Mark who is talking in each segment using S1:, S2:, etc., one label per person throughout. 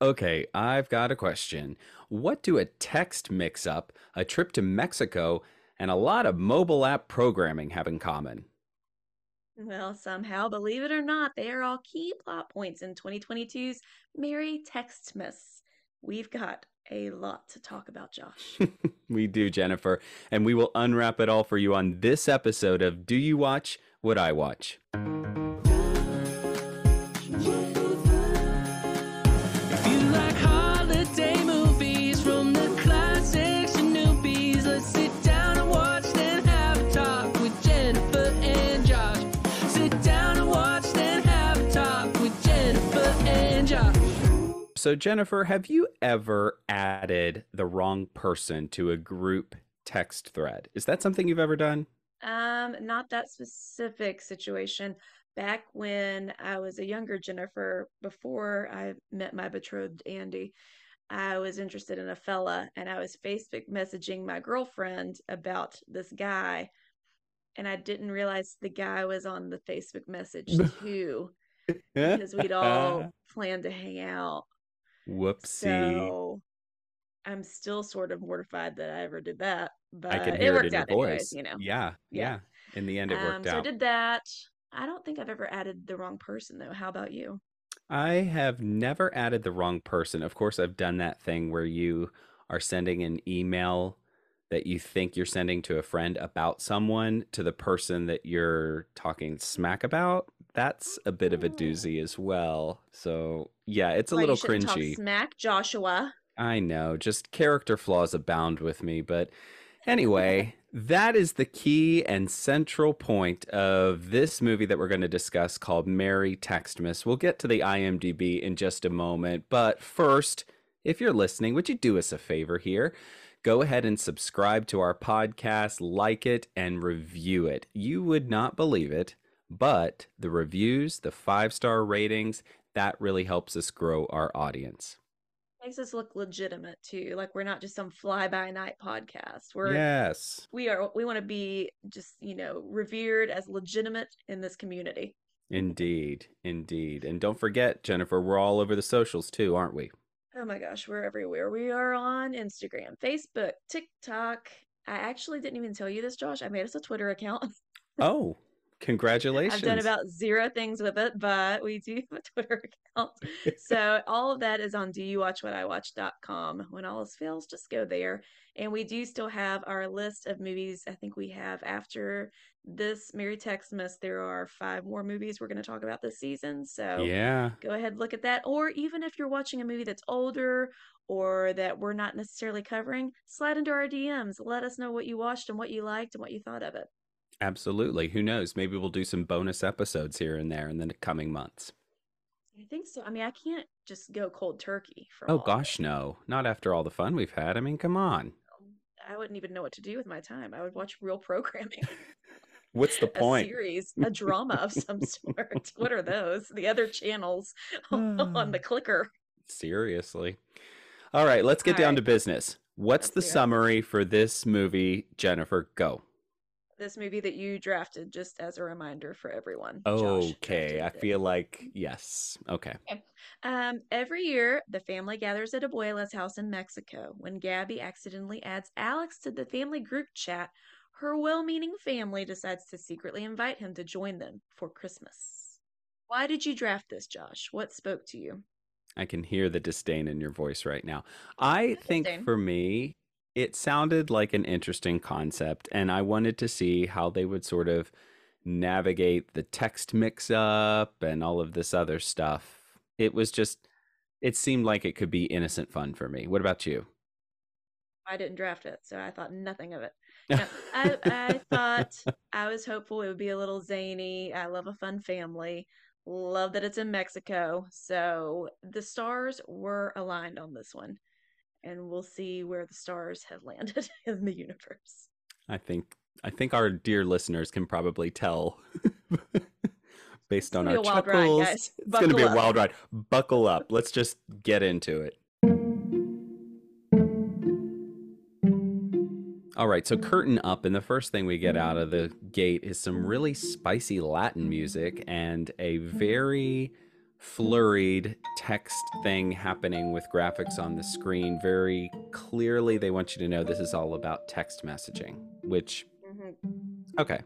S1: Okay, I've got a question. What do a text mix up, a trip to Mexico, and a lot of mobile app programming have in common?
S2: Well, somehow, believe it or not, they are all key plot points in 2022's Merry Textmas. We've got a lot to talk about, Josh.
S1: we do, Jennifer, and we will unwrap it all for you on this episode of Do You Watch What I Watch? So, Jennifer, have you ever added the wrong person to a group text thread? Is that something you've ever done?
S2: Um, not that specific situation. Back when I was a younger Jennifer, before I met my betrothed Andy, I was interested in a fella and I was Facebook messaging my girlfriend about this guy. And I didn't realize the guy was on the Facebook message too, because we'd all planned to hang out.
S1: Whoopsie.
S2: So I'm still sort of mortified that I ever did that, but
S1: I can
S2: it
S1: hear it
S2: worked
S1: in your
S2: out anyways,
S1: voice.
S2: you know.
S1: Yeah, yeah.
S2: Yeah.
S1: In the end, it
S2: Um,
S1: worked
S2: so I did that. I don't think I've ever added the wrong person though. How about you?
S1: I have never added the wrong person. Of course, I've done that thing where you are sending an email that you think you're sending to a friend about someone to the person that you're talking smack about. That's a bit of a
S2: Oh.
S1: doozy as well. So, yeah, it's a
S2: Why you
S1: little
S2: talk
S1: cringy.
S2: smack, Joshua.
S1: I know, just character flaws abound with me. But anyway, that is the key and central point of this movie that we're going to discuss called Merry Textmas. We'll get to the IMDb in just a moment. But first, if you're listening, would you do us a favor here? Go ahead and subscribe to our podcast, like it, and review it. You would not believe it, but the reviews, the five star ratings, that really helps us grow our audience.
S2: Makes us look legitimate too. Like we're not just some fly by night podcast. We're
S1: Yes.
S2: we are we want to be just, you know, revered as legitimate in this community.
S1: Indeed, indeed. And don't forget, Jennifer, we're all over the socials too, aren't we?
S2: Oh my gosh, we're everywhere. We are on Instagram, Facebook, TikTok. I actually didn't even tell you this, Josh. I made us a Twitter account.
S1: Oh, congratulations.
S2: I've done about zero things with it, but we do have a Twitter account. so all of that is on doyouwatchwhatIwatch.com. When all else fails, just go there. And we do still have our list of movies. I think we have after this Merry Textmas, there are five more movies we're going to talk about this season. So
S1: Yeah.
S2: go ahead look at that. Or even if you're watching a movie that's older or that we're not necessarily covering, slide into our DMs. Let us know what you watched and what you liked and what you thought of it.
S1: Absolutely. Who knows? Maybe we'll do some bonus episodes here and there in the coming months.
S2: I think so. I mean, I can't just go cold turkey for.
S1: Oh
S2: all of it.
S1: gosh, no. Not after all the fun we've had. I mean, come on.
S2: Um, I wouldn't even know what to do with my time. I would watch real programming,
S1: What's the point?
S2: a
S1: point?
S2: series, a drama of some sort. what are those? The other channels on the clicker.
S1: Seriously. All right, let's get
S2: All
S1: down
S2: right.
S1: to business. What's
S2: Let's
S1: the
S2: do
S1: summary for this movie, Jennifer? Go.
S2: This movie that you drafted, just as a reminder for everyone.
S1: Okay, I feel like yes. Okay.
S2: Um, every year, the family gathers at Abuela's house in Mexico. When Gabby accidentally adds Alex to the family group chat, her well meaning family decides to secretly invite him to join them for Christmas. Why did you draft this, Josh? What spoke to you?
S1: I can hear the disdain in your voice right now. I think
S2: disdain.
S1: for me, it sounded like an interesting concept, and I wanted to see how they would sort of navigate the text mix up and all of this other stuff. It was just, it seemed like it could be innocent fun for me. What about you?
S2: I didn't draft it, so I thought nothing of it. No, I, I thought I was hopeful it would be a little zany. I love a fun family. Love that it's in Mexico. So the stars were aligned on this one. And we'll see where the stars have landed in the universe.
S1: I think I think our dear listeners can probably tell based on our
S2: a ride,
S1: chuckles. It's going to be a wild ride. Buckle up. Let's just get into it. All right, so curtain up, and the first thing we get out of the gate is some really spicy Latin music and a very flurried text thing happening with graphics on the screen. Very clearly, they want you to know this is all about text messaging, which,
S2: Mhm.
S1: okay.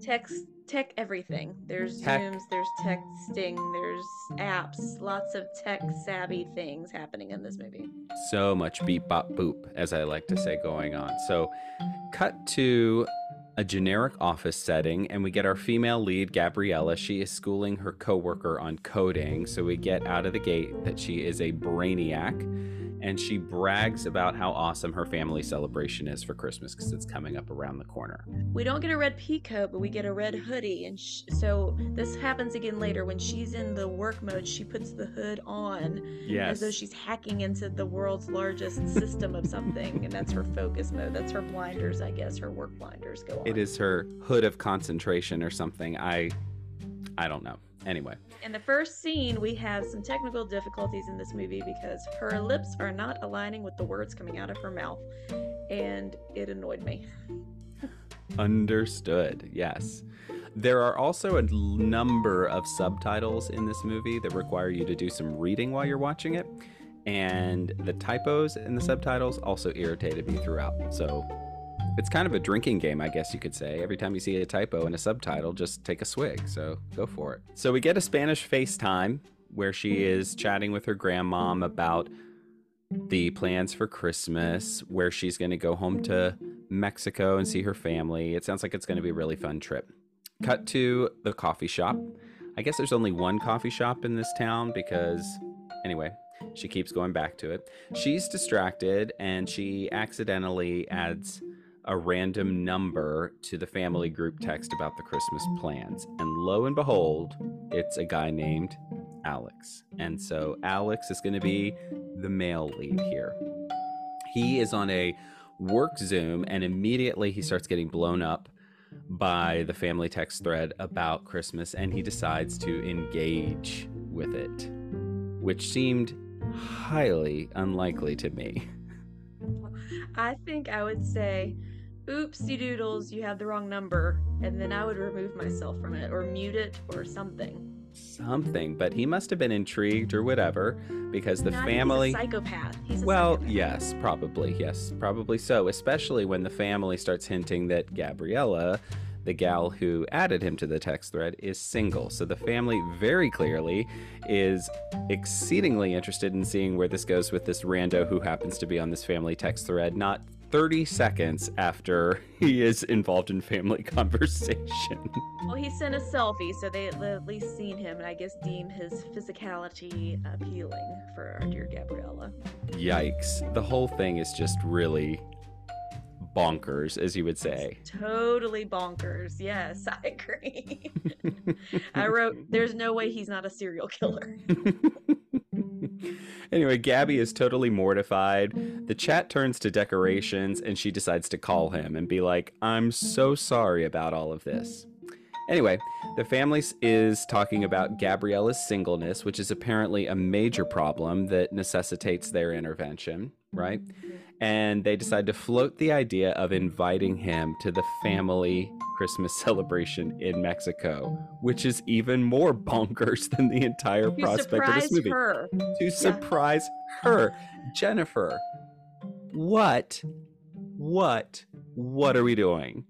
S2: Text, tech, everything. There's
S1: Tech.
S2: Zooms, there's texting, there's apps, lots of tech savvy things happening in this movie.
S1: so much beep bop boop as i like to say going on so cut to a generic office setting and we get our female lead gabriella. She is schooling her coworker on coding so we get out of the gate that she is a brainiac and she brags about how awesome her family celebration is for christmas because it's coming up around the corner
S2: We don't get a red pea coat, but we get a red hoodie, and sh- so this happens again later when she's in the work mode. She puts the hood on as though she's hacking into the world's largest system of something, and that's her focus mode. That's her blinders, I guess. Her work blinders go on.
S1: it is her hood of concentration or something i i don't know anyway
S2: In the first scene, we have some technical difficulties in this movie because her lips are not aligning with the words coming out of her mouth, and it annoyed me.
S1: Understood. Yes. There are also a number of subtitles in this movie that require you to do some reading while you're watching it. And the typos in the subtitles also irritated me throughout. So it's kind of a drinking game, I guess you could say. Every time you see a typo in a subtitle, just take a swig. So go for it. So we get a Spanish FaceTime where she is chatting with her grandmom about the plans for Christmas, where she's going to go home to Mexico and see her family. It sounds like it's going to be a really fun trip. Cut to the coffee shop. I guess there's only one coffee shop in this town because, anyway, she keeps going back to it. She's distracted and she accidentally adds a random number to the family group text about the Christmas plans. And lo and behold, it's a guy named Alex. And so Alex is going to be the male lead here. He is on a work Zoom and immediately he starts getting blown up by the family text thread about Christmas and he decides to engage with it, which seemed highly unlikely to me.
S2: I think I would say, oopsie doodles, you have the wrong number, and then I would remove myself from it or mute it or something.
S1: Something, but he must have been intrigued or whatever because the
S2: No, I think
S1: family.
S2: He's a psychopath. He's a
S1: Well,
S2: psychopath.
S1: yes, probably. Yes, probably so. Especially when the family starts hinting that Gabriella, the gal who added him to the text thread, is single. So the family very clearly is exceedingly interested in seeing where this goes with this rando who happens to be on this family text thread, not 30 seconds after he is involved in family conversation.
S2: Well, he sent a selfie, so they at least seen him, and I guess deem his physicality appealing for our dear Gabriella.
S1: Yikes. The whole thing is just really bonkers, as you would say.
S2: Totally bonkers. Yes, I agree. I wrote, "There's no way he's not a serial killer."
S1: Anyway, Gabby is totally mortified. The chat turns to decorations and she decides to call him and be like, I'm so sorry about all of this. Anyway, the family is talking about Gabriella's singleness, which is apparently a major problem that necessitates their intervention, right? And they decide to float the idea of inviting him to the family Christmas celebration in Mexico, which is even more bonkers than the entire
S2: To
S1: prospect of this movie
S2: her.
S1: to surprise her. Jennifer, what, what, what are we doing?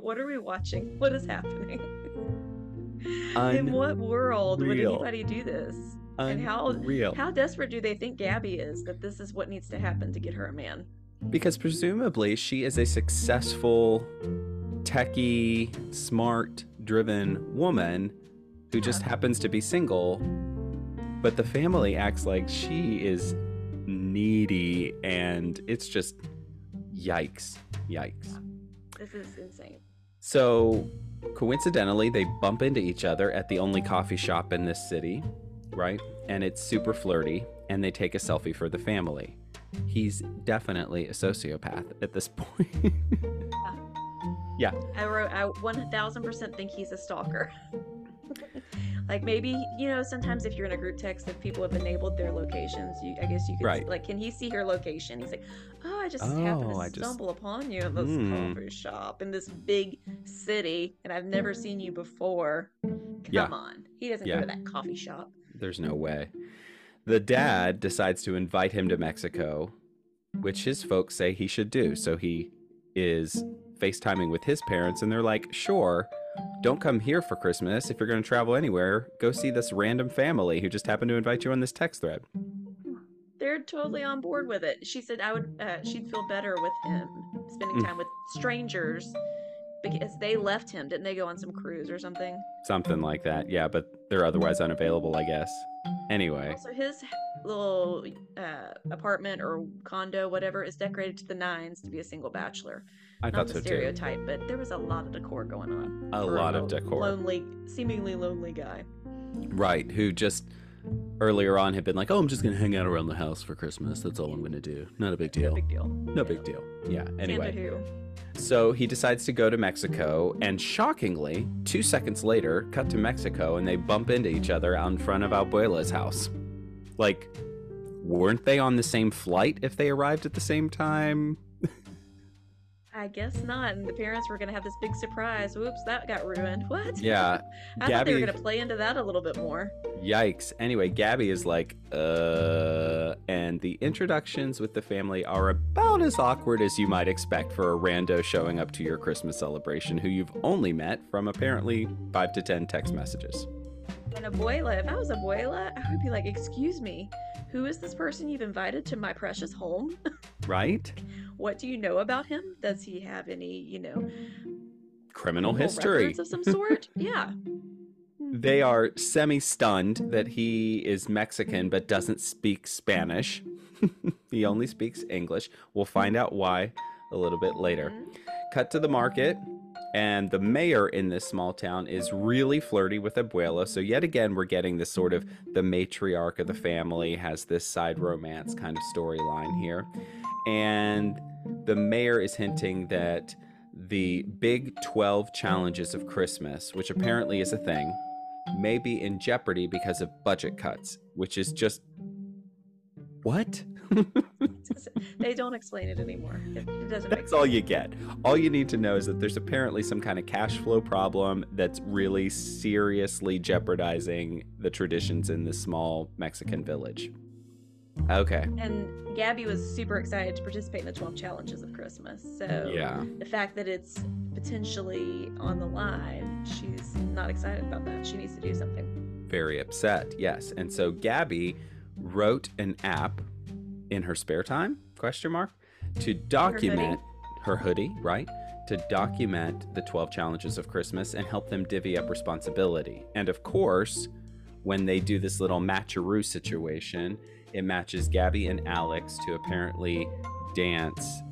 S2: What are we watching? What is happening? In what world would anybody do this? And how
S1: Unreal.
S2: how desperate do they think Gabby is that this is what needs to happen to get her a man?
S1: Because presumably she is a successful, techie, smart, driven woman who just
S2: uh-huh.
S1: happens to be single, but the family acts like she is needy and it's just yikes. Yikes.
S2: This is insane.
S1: So, coincidentally, they bump into each other at the only coffee shop in this city, right? And it's super flirty, and they take a selfie for the family. He's definitely a sociopath at this point.
S2: I wrote I one thousand percent think he's a stalker. Like maybe you know sometimes if you're in a group text if people have enabled their locations, you I guess you could
S1: Right.
S2: like can he see her location? He's like, oh, I just happened
S1: Oh,
S2: to
S1: I just-
S2: stumble upon you in this
S1: Hmm.
S2: coffee shop in this big city, and I've never seen you before. Come
S1: Yeah.
S2: on, he doesn't
S1: Yeah.
S2: go to that coffee shop.
S1: There's no way. The dad decides to invite him to Mexico, which his folks say he should do. So he is FaceTiming with his parents, and they're like, sure, don't come here for Christmas. If you're going to travel anywhere, go see this random family who just happened to invite you on this text thread.
S2: They're totally on board with it. She said I would. Uh, she'd feel better with him spending
S1: Mm.
S2: time with strangers because they left him. Didn't they go on some cruise or something?
S1: Something like that. Yeah, but they're otherwise unavailable, I guess. Anyway,
S2: Also, his little uh, apartment or condo, whatever, is decorated to the nines to be a single bachelor.
S1: I
S2: Not
S1: thought
S2: the
S1: so too.
S2: stereotype, but there was a lot of decor going on.
S1: A lot of
S2: lo-
S1: decor.
S2: Lonely, seemingly lonely guy.
S1: Right, who just earlier on had been like, oh, I'm just going to hang out around the house for Christmas. That's all I'm going to do. Not a big deal.
S2: No big deal.
S1: No big deal. Yeah, anyway. So he decides to go to Mexico, and shockingly, two seconds later, cut to Mexico, and they bump into each other out in front of Abuela's house. Like, weren't they on the same flight if they arrived at the same time?
S2: I guess not. And the parents were going to have this big surprise. Whoops, that got ruined. What?
S1: Yeah,
S2: I thought they were going to play into that a little bit more.
S1: yikes. Anyway, Gabby is like, uh, and the introductions with the family are about as awkward as you might expect for a rando showing up to your Christmas celebration who you've only met from apparently five to ten text messages.
S2: And Abuela, if I was a Abuela, I would be like, excuse me, who is this person you've invited to my precious home?
S1: Right?
S2: What do you know about him? Does he have any, you know,
S1: Criminal history.
S2: of some sort? yeah.
S1: They are semi stunned that he is Mexican but doesn't speak Spanish. he only speaks English. We'll find out why a little bit later.
S2: Mhm.
S1: Cut to the market, and the mayor in this small town is really flirty with Abuela. So, yet again, we're getting this sort of the matriarch of the family has this side romance kind of storyline here. And the mayor is hinting that the big 12 challenges of Christmas, which apparently is a thing, may be in jeopardy because of budget cuts, which is just. What?
S2: They don't explain it anymore. It, it doesn't make
S1: That's all you get. All you need to know is that there's apparently some kind of cash flow problem that's really seriously jeopardizing the traditions in this small Mexican village. Okay.
S2: And Gabby was super excited to participate in the 12 challenges of Christmas. So
S1: Yeah.
S2: the fact that it's potentially on the line, she's not excited about that. She needs to do something.
S1: Very upset. Yes. And so Gabby wrote an app in her spare time? Question mark. To document her hoodie, right? To document the 12 challenges of Christmas and help them divvy up responsibility. And of course, when they do this little matcheroo situation, it matches Gabby and Alex to apparently dance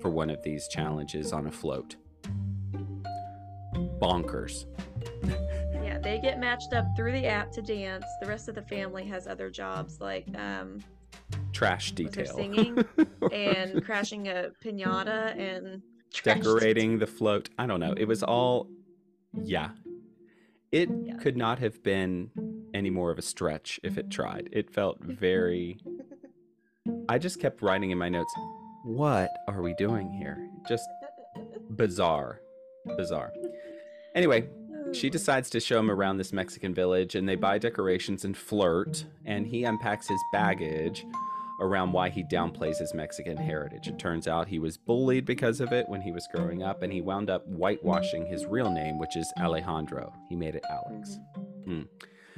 S1: for one of these challenges on a float. Bonkers.
S2: Yeah, they get matched up through the app to dance. The rest of the family has other jobs like um,
S1: Trash detail.
S2: singing and crashing a pinata and
S1: decorating the float. I don't know. It was all, yeah. It
S2: Yeah.
S1: could not have been any more of a stretch if it tried. It felt very. I just kept writing in my notes, what are we doing here? Just bizarre. Bizarre. Anyway, she decides to show him around this Mexican village and they buy decorations and flirt, and he unpacks his baggage around why he downplays his Mexican heritage. It turns out he was bullied because of it when he was growing up, and he wound up whitewashing his real name, which is Alejandro. He made it Alex. Hmm.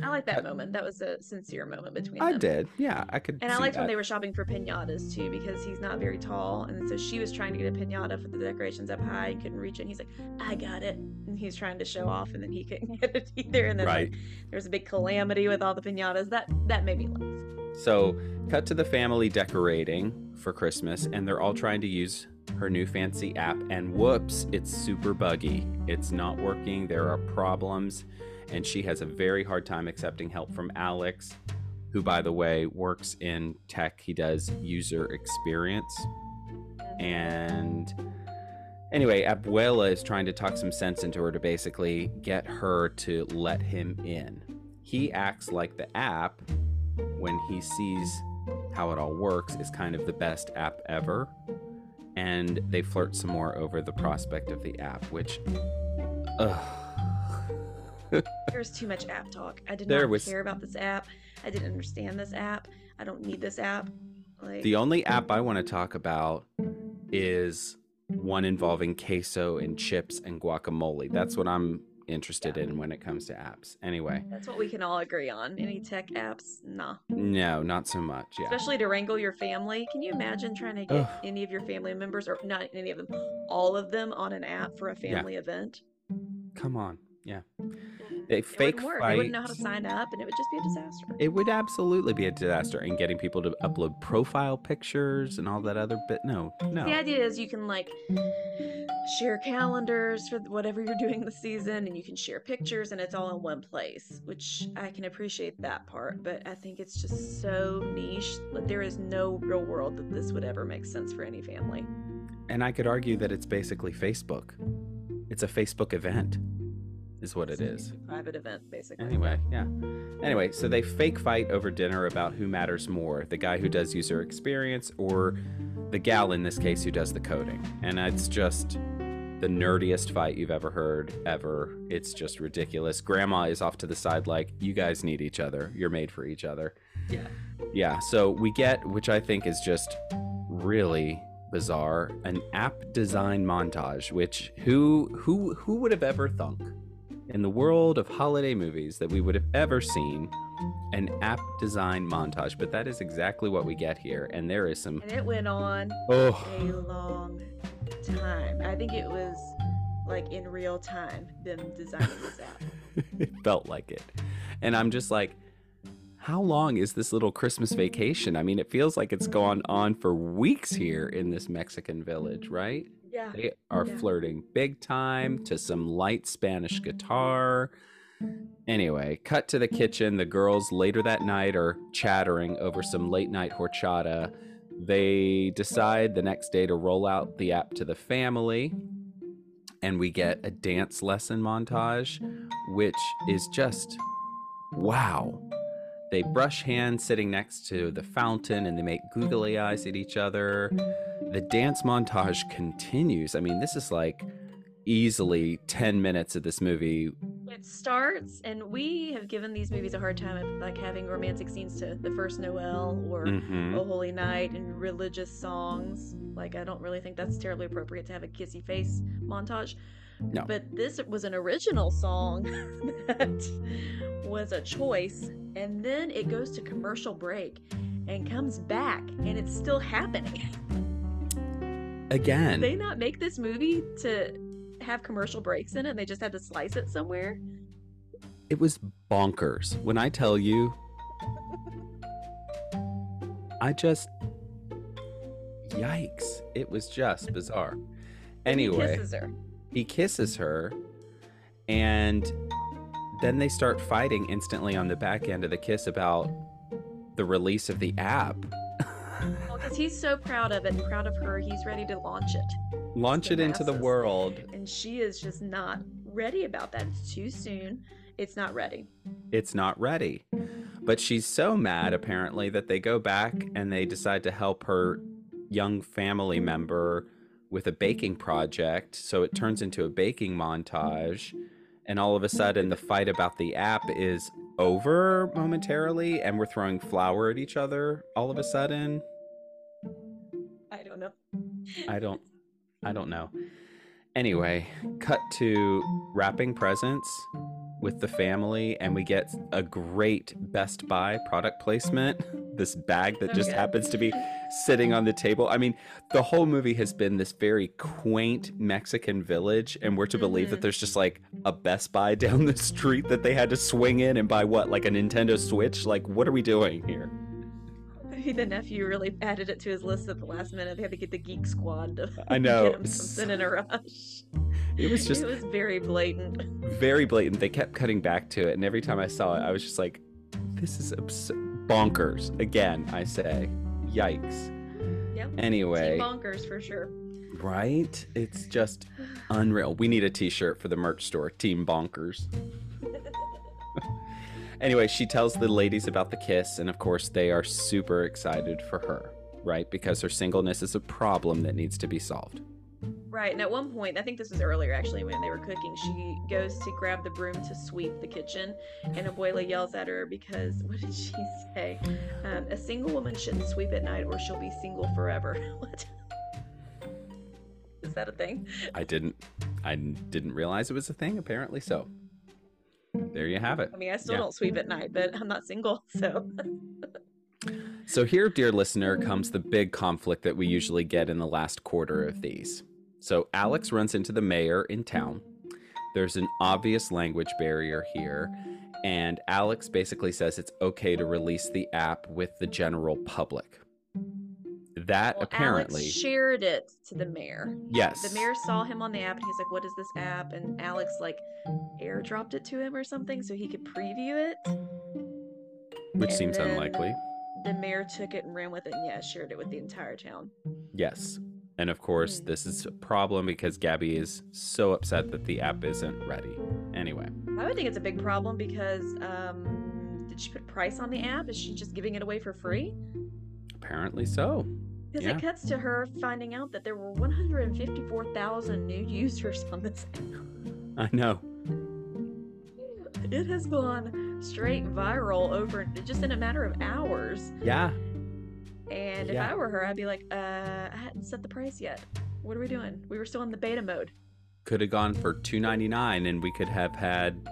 S2: I like that
S1: Uh,
S2: moment. That was a sincere moment between them.
S1: I
S2: them.
S1: did. Yeah, I could.
S2: And I liked
S1: that.
S2: when they were shopping for pinatas too, because he's not very tall, and so she was trying to get a pinata for the decorations up high and couldn't reach it. And he's like, "I got it," and he's trying to show off, and then he couldn't get it either. And then
S1: Right.
S2: like, there was a big calamity with all the pinatas. That that made me laugh.
S1: So, cut to the family decorating for Christmas, and they're all trying to use her new fancy app. And whoops, it's super buggy. It's not working. There are problems. And she has a very hard time accepting help from Alex, who, by the way, works in tech. He does user experience. And anyway, Abuela is trying to talk some sense into her to basically get her to let him in. he acts like the app when he sees how it all works is kind of the best app ever. And they flirt some more over the prospect of the app, which, ugh.
S2: There's too much app talk. I did
S1: There
S2: not
S1: was-
S2: care about this app. I didn't understand this app. I don't need this app. Like
S1: The only app I want to talk about is one involving queso and chips and guacamole. That's what I'm interested in when it comes to apps. Anyway,
S2: that's what we can all agree on. Any tech apps, nah.
S1: no, not so much. Yeah.
S2: Especially to wrangle your family. Can you imagine trying to get
S1: Ugh.
S2: any of your family members, or not any of them, all of them on an app for a family event?
S1: Come on. Yeah. They
S2: It
S1: fake fight.
S2: They wouldn't know how to sign up, and it would just be a disaster.
S1: It would absolutely be a disaster in getting people to upload profile pictures and all that other bit. No, no.
S2: The idea is you can like share calendars for whatever you're doing this season, and you can share pictures, and it's all in one place. Which I can appreciate that part, but I think it's just so niche that there is no real world that this would ever make sense for any family.
S1: And I could argue that it's basically Facebook. It's a Facebook event, is what
S2: It's private event, basically.
S1: Anyway, yeah. Anyway, so they fake fight over dinner about who matters more the guy who does user experience or the gal in this case who does the coding. And it's just the nerdiest fight you've ever heard, ever. It's just ridiculous. Grandma is off to the side, like, you guys need each other. You're made for each other.
S2: Yeah.
S1: Yeah, so we get, which I think is just really bizarre, an app design montage. Which who who who would have ever thunk in the world of holiday movies that we would have ever seen an app design montage? But that is exactly what we get here, and there is some
S2: And it went on
S1: oh
S2: a long time. I think it was like in real time them designing this app.
S1: it felt like it. And I'm just like, how long is this little Christmas vacation? I mean, it feels like it's gone on for weeks here in this Mexican village, right?
S2: Yeah.
S1: They are
S2: Yeah.
S1: flirting big time to mm-hmm. some light Spanish mm-hmm. guitar. Anyway, cut to the kitchen. The girls later that night are chattering over some late night horchata. They decide the next day to roll out the app to the family. And we get a dance lesson montage, which is just wow. They brush hands sitting next to the fountain and they make googly eyes at each other. The dance montage continues. I mean, this is like easily 10 minutes of this movie.
S2: It starts, and we have given these movies a hard time of like having romantic scenes to the first Noel or
S1: Mhm.
S2: Oh Holy Night and religious songs. Like, I don't really think that's terribly appropriate to have a kissy face montage.
S1: No.
S2: But this was an original song that was a choice, and then it goes to commercial break and comes back, and it's still happening. Did
S1: Again,
S2: they not make this movie to have commercial breaks in it? And they just had to slice it somewhere.
S1: it was bonkers. When I tell you, I just. Yikes. It was just bizarre.
S2: And he
S1: Anyway.
S2: kisses her.
S1: He kisses her and then they start fighting instantly on the back end of the kiss about the release of the app
S2: Well, because he's so proud of it and proud of her, he's ready to launch it.
S1: launch it into the world
S2: And she is just not ready about that. It's too soon. It's not ready.
S1: it's not ready but she's so mad apparently that they go back and they decide to help her young family member with a baking project so it turns into a baking montage and all of a sudden the fight about the app is over momentarily and we're throwing flour at each other all of a sudden
S2: I don't know.
S1: I don't I don't know. Anyway, cut to wrapping presents with the family and we get a great Best Buy product placement. This bag that just
S2: Okay.
S1: happens to be sitting on the table. I mean, the whole movie has been this very quaint Mexican village and we're to believe that
S2: Mhm.
S1: there's just like a Best Buy down the street that they had to swing in and buy what like a Nintendo Switch? Like what are we doing here?
S2: Maybe the nephew really added it to his list at the last minute. They had to get the Geek Squad to
S1: I know.
S2: get him something in a rush.
S1: It was just
S2: it was very blatant.
S1: very blatant. They kept cutting back to it, and every time I saw it, I was just like, "This is abs- bonkers." Again, I say, "Yikes!"
S2: Yep.
S1: Anyway,
S2: Team bonkers for sure.
S1: right? It's just unreal. We need a T-shirt for the merch store, Team Bonkers. Anyway, she tells the ladies about the kiss, and of course, they are super excited for her, right? Because her singleness is a problem that needs to be solved.
S2: Right. And at one point, I think this was earlier actually, when they were cooking, she goes to grab the broom to sweep the kitchen, and Abuela yells at her because what did she say? Um, a single woman shouldn't sweep at night, or she'll be single forever. what? Is that a thing?
S1: I didn't, I didn't realize it was a thing. Apparently, so. There you have it.
S2: I mean, I still
S1: Yeah.
S2: don't sweep at night, but I'm not single, so.
S1: So here, dear listener, comes the big conflict that we usually get in the last quarter of these. So Alex mm. runs into the mayor in town. Mm-hmm. There's an obvious language barrier here, and Alex basically says it's okay to release the app with the general public. That
S2: Well,
S1: apparently,
S2: Alex shared it to the mayor.
S1: yes,
S2: The mayor saw him on the app and he's like, What is this app? And Alex like airdropped it to him or something so he could preview it.
S1: which
S2: and
S1: seems unlikely.
S2: The mayor took it and ran with it and yeah, shared it with the entire town.
S1: Yes. And of course, this is a problem because Gabby is so upset that the app isn't ready. Anyway,
S2: I would think it's a big problem because um did she put price on the app? Is she just giving it away for free?
S1: apparently so.
S2: Because
S1: Yeah.
S2: it cuts to her finding out that there were 154,000 new users on this app.
S1: I know.
S2: It has gone straight viral over just in a matter of hours.
S1: Yeah.
S2: And if I were her, I'd be like, uh, I hadn't set the price yet. What are we doing? We were still in the beta mode.
S1: could have gone for 299 and we could have had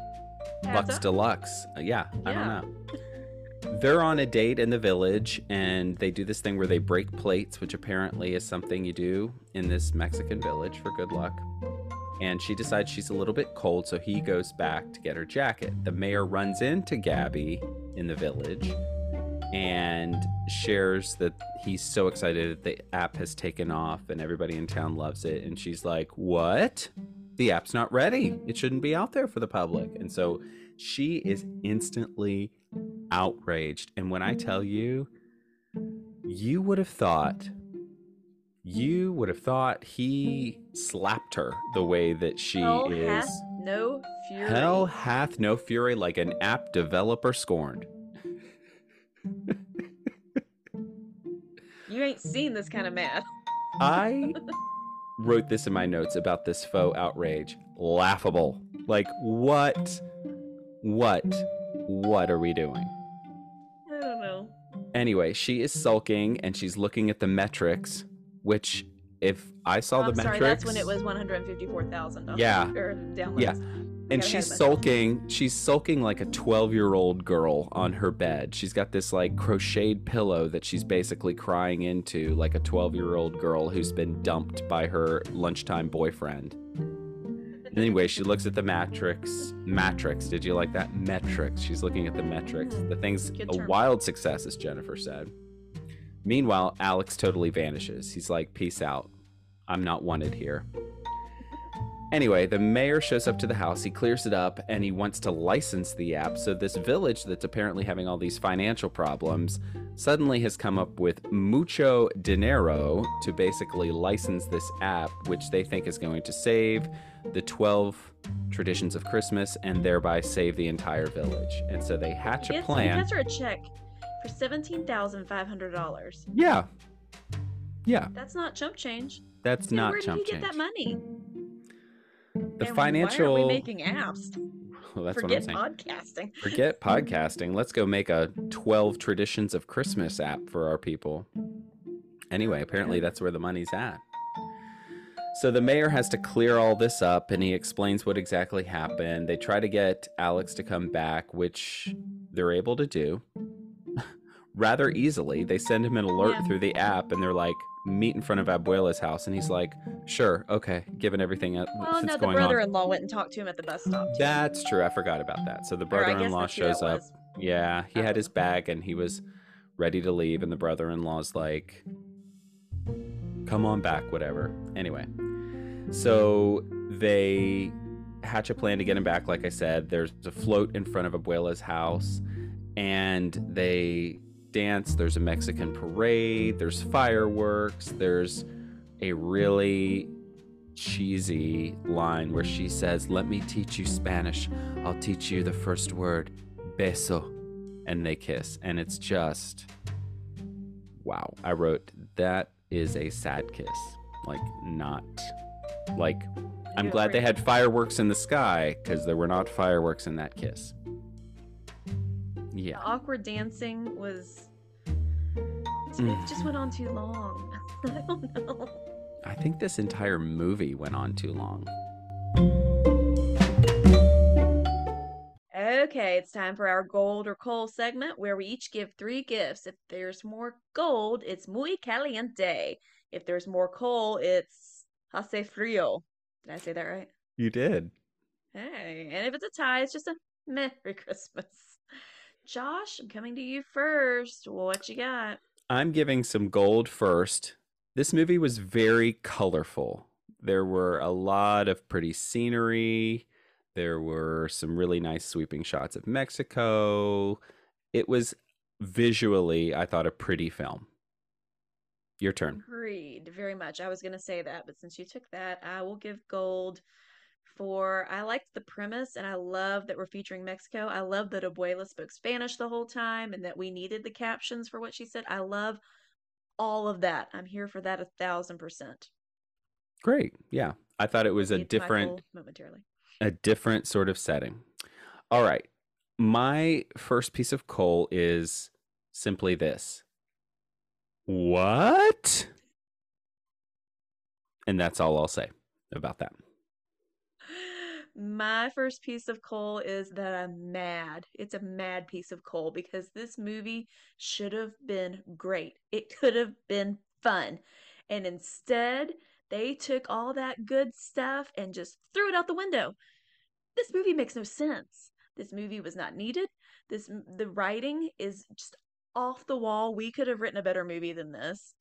S1: Lux. Deluxe. Uh, Yeah, I don't know. They're on a date in the village and they do this thing where they break plates, which apparently is something you do in this Mexican village for good luck. And she decides she's a little bit cold, so he goes back to get her jacket. The mayor runs into Gabby in the village and shares that he's so excited that the app has taken off and everybody in town loves it. And she's like, What? The app's not ready. It shouldn't be out there for the public. And so she is instantly outraged. And when I tell you, you would have thought, you would have thought he slapped her the way that she
S2: Hell
S1: is.
S2: hath no fury.
S1: Hell hath no fury like an app developer scorned.
S2: You ain't seen this kind of mad.
S1: I wrote this in my notes about this faux outrage. Laughable. Like, what? What? What are we doing?
S2: I don't know.
S1: Anyway, she is sulking and she's looking at the metrics, which, if I saw
S2: I'm
S1: the
S2: sorry,
S1: metrics.
S2: that's when it was 154,000.
S1: Yeah.
S2: Or downloads.
S1: Yeah. And she's sulking. She's sulking like a 12 year old girl on her bed. She's got this like crocheted pillow that she's basically crying into, like a 12 year old girl who's been dumped by her lunchtime boyfriend. Anyway, she looks at the matrix. Matrix. Did you like that? Metrics. She's looking at the metrics. The thing's a wild success, as Jennifer said. Meanwhile, Alex totally vanishes. He's like, peace out. I'm not wanted here. Anyway, the mayor shows up to the house. He clears it up and he wants to license the app. So, this village that's apparently having all these financial problems suddenly has come up with mucho dinero to basically license this app, which they think is going to save the 12 traditions of Christmas and thereby save the entire village. And so they hatch a
S2: he
S1: plan.
S2: cuts her a check for $17,500.
S1: Yeah. Yeah,
S2: That's not chump change.
S1: that's
S2: Dude,
S1: not chump change.
S2: where did he get that money?
S1: The
S2: And
S1: financial
S2: Why are we making apps?
S1: Well, that's what I'm
S2: Forget
S1: saying.
S2: podcasting.
S1: Forget podcasting. Let's go make a 12 traditions of Christmas app for our people. Anyway, apparently that's where the money's at. So the mayor has to clear all this up and he explains what exactly happened. They try to get Alex to come back, which they're able to do rather easily. They send him an alert
S2: Yeah.
S1: through the app and they're like, meet in front of mm-hmm. Abuela's house. And he's like, sure, okay, given everything else
S2: Well,
S1: that's
S2: no, the
S1: going on.
S2: brother-in-law went and talked to him at the bus stop. too.
S1: That's true. I forgot about that. So the
S2: Or I guess
S1: brother-in-law
S2: that's who that
S1: shows up.
S2: was.
S1: Yeah, he had his
S2: Oh.
S1: bag and he was ready to leave, and the brother-in-law's like, "Come on back, whatever." Anyway, so they hatch a plan to get him back. Like I said, there's a float in front of Abuela's house, and they dance. There's a Mexican parade. There's fireworks. There's a really cheesy line where she says, "Let me teach you Spanish. I'll teach you the first word, beso, and they kiss, and it's just wow. I wrote that is a sad kiss, like not like. I'm glad they had fireworks in the sky because there were not fireworks in that kiss.
S2: The
S1: Yeah.
S2: awkward dancing was. It mm. just went on too long. I don't know.
S1: I think this entire movie went on too long.
S2: Okay, it's time for our gold or coal segment where we each give three gifts. If there's more gold, it's muy caliente. If there's more coal, it's hace frio. Did I say that right?
S1: You did.
S2: Hey, and if it's a tie, it's just a Merry Christmas. Josh, I'm coming to you first. What you got?
S1: I'm giving some gold first. This movie was very colorful. There were a lot of pretty scenery. There were some really nice sweeping shots of Mexico. It was visually, I thought, a pretty film. Your turn.
S2: Agreed, very much. I was going to say that, but since you took that, I will give gold for I liked the premise and I love that we're featuring Mexico. I love that Abuela spoke Spanish the whole time and that we needed the captions for what she said. I love all of that. I'm here for that a thousand percent.
S1: Great. Yeah. I thought it was a different
S2: momentarily.
S1: a different sort of setting. All right. My first piece of coal is simply this. What? And that's all I'll say about that.
S2: My first piece of coal is that I'm mad. It's a mad piece of coal because this movie should have been great. It could have been fun. And instead, they took all that good stuff and just threw it out the window. This movie makes no sense. This movie was not needed. This the writing is just off the wall. We could have written a better movie than this.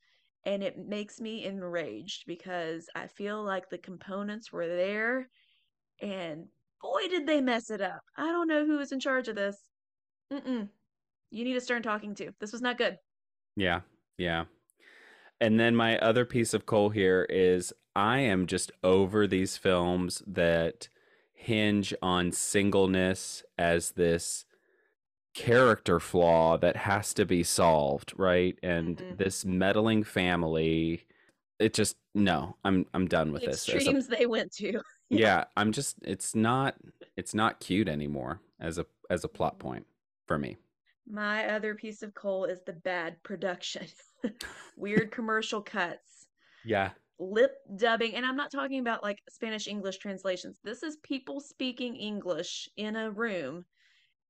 S2: And it makes me enraged because I feel like the components were there and boy did they mess it up. I don't know who was in charge of this. Mm-mm. You need a stern talking to. This was not good.
S1: Yeah. Yeah. And then my other piece of coal here is I am just over these films that hinge on singleness as this character flaw that has to be solved, right? And
S2: Mhm.
S1: this meddling family, it just no, I'm I'm done with
S2: The
S1: this. As a-
S2: extremes they went to.
S1: Yeah, I'm just it's not it's not cute anymore as a as a plot mm-hmm. point for me.
S2: My other piece of coal is the bad production. Weird commercial cuts,
S1: Yeah.
S2: lip dubbing, and I'm not talking about like Spanish English translations. This is people speaking English in a room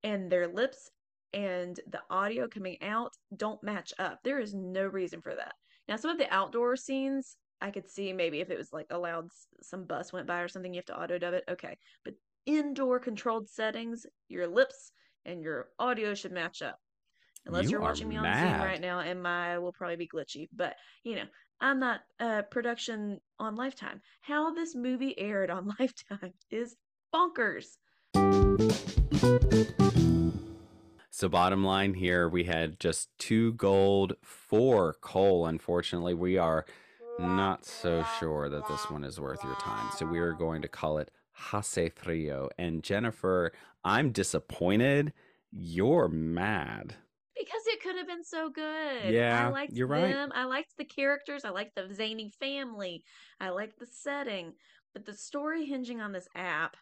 S2: and their lips and the audio coming out don't match up. There is no reason for that. Now, some of the outdoor scenes, I could see maybe if it was like allowed some bus went by or something, you have to auto dub it. Okay. But indoor controlled settings, your lips and your audio should match up. Unless
S1: You
S2: are watching me on Zoom right now, and my will probably be glitchy. But you know, I'm not uh production on Lifetime. How this movie aired on Lifetime is bonkers.
S1: So bottom line here, we had just two gold, four coal. Unfortunately, we are not so sure that this one is worth your time. So we are going to call it Hace Frio. And Jennifer, I'm disappointed. You're mad.
S2: Because it could have been so good.
S1: Yeah,
S2: I liked
S1: you're right.
S2: them. I liked the characters. I liked the zany family. I liked the setting. But the story hinging on this app,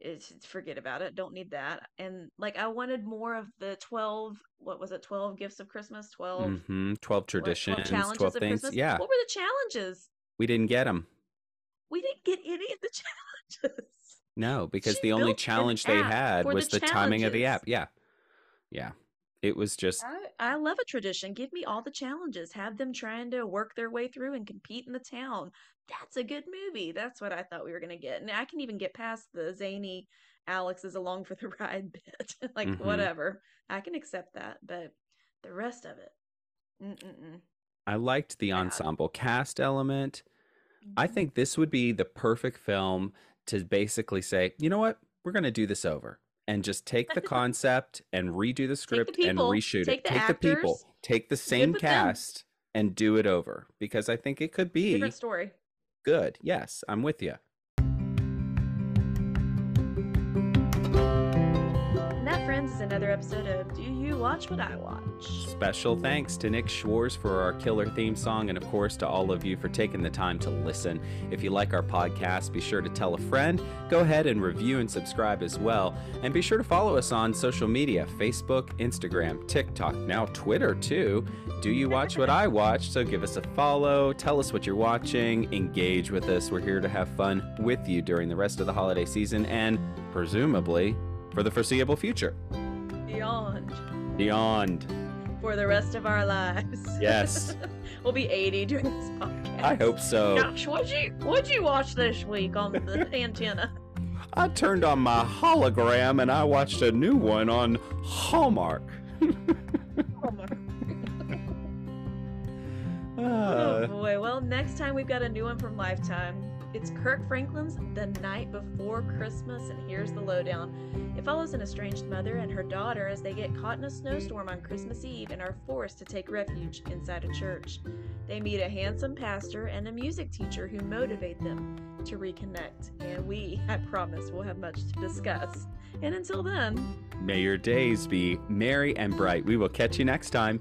S2: is forget about it. Don't need that. And like I wanted more of the twelve. What was it? Twelve gifts of Christmas. 12
S1: hmm 12
S2: what,
S1: traditions, 12,
S2: challenges of
S1: things.
S2: Christmas.
S1: Yeah,
S2: What were the challenges?
S1: we didn't get them.
S2: We didn't get any of the challenges.
S1: No, because
S2: She
S1: the only challenge they had
S2: for the
S1: was the timing of the app. Yeah. Yeah. It was just,
S2: I, I love a tradition. Give me all the challenges. Have them trying to work their way through and compete in the town. That's a good movie. That's what I thought we were going to get. And I can even get past the zany Alex is along for the ride bit. like,
S1: Mhm.
S2: whatever. I can accept that. But the rest of it, mm-mm-mm.
S1: I liked the
S2: Bad.
S1: ensemble cast element. I think this would be the perfect film to basically say, you know what, we're going to do this over and just take the concept and redo the script and
S2: people,
S1: reshoot
S2: take
S1: it.
S2: the
S1: take the people,
S2: actors,
S1: take the same
S2: with them.
S1: cast and do it over because I think it could be
S2: different story.
S1: good. Yes, I'm with you.
S2: Friends, is another episode of Do You Watch What I Watch?
S1: Special thanks to Nick Schwartz for our killer theme song, and of course to all of you for taking the time to listen. If you like our podcast, be sure to tell a friend. Go ahead and review and subscribe as well. And be sure to follow us on social media Facebook, Instagram, TikTok, now Twitter too. Do You Watch What I Watch? So give us a follow, tell us what you're watching, engage with us. We're here to have fun with you during the rest of the holiday season and presumably for the foreseeable future.
S2: Beyond.
S1: Beyond.
S2: For the rest of our lives.
S1: Yes.
S2: we'll be 80 during this podcast.
S1: I hope so.
S2: Gosh, what'd you, what'd you watch this week on the antenna?
S1: I turned on my hologram and I watched a new one on Hallmark. Hallmark.
S2: oh
S1: Uh,
S2: boy. Well, next time we've got a new one from Lifetime. It's Kirk Franklin's The Night Before Christmas, and here's the lowdown. It follows an estranged mother and her daughter as they get caught in a snowstorm on Christmas Eve and are forced to take refuge inside a church. They meet a handsome pastor and a music teacher who motivate them to reconnect, and we, I promise, will have much to discuss. And until then,
S1: may your days be merry and bright. We will catch you next time.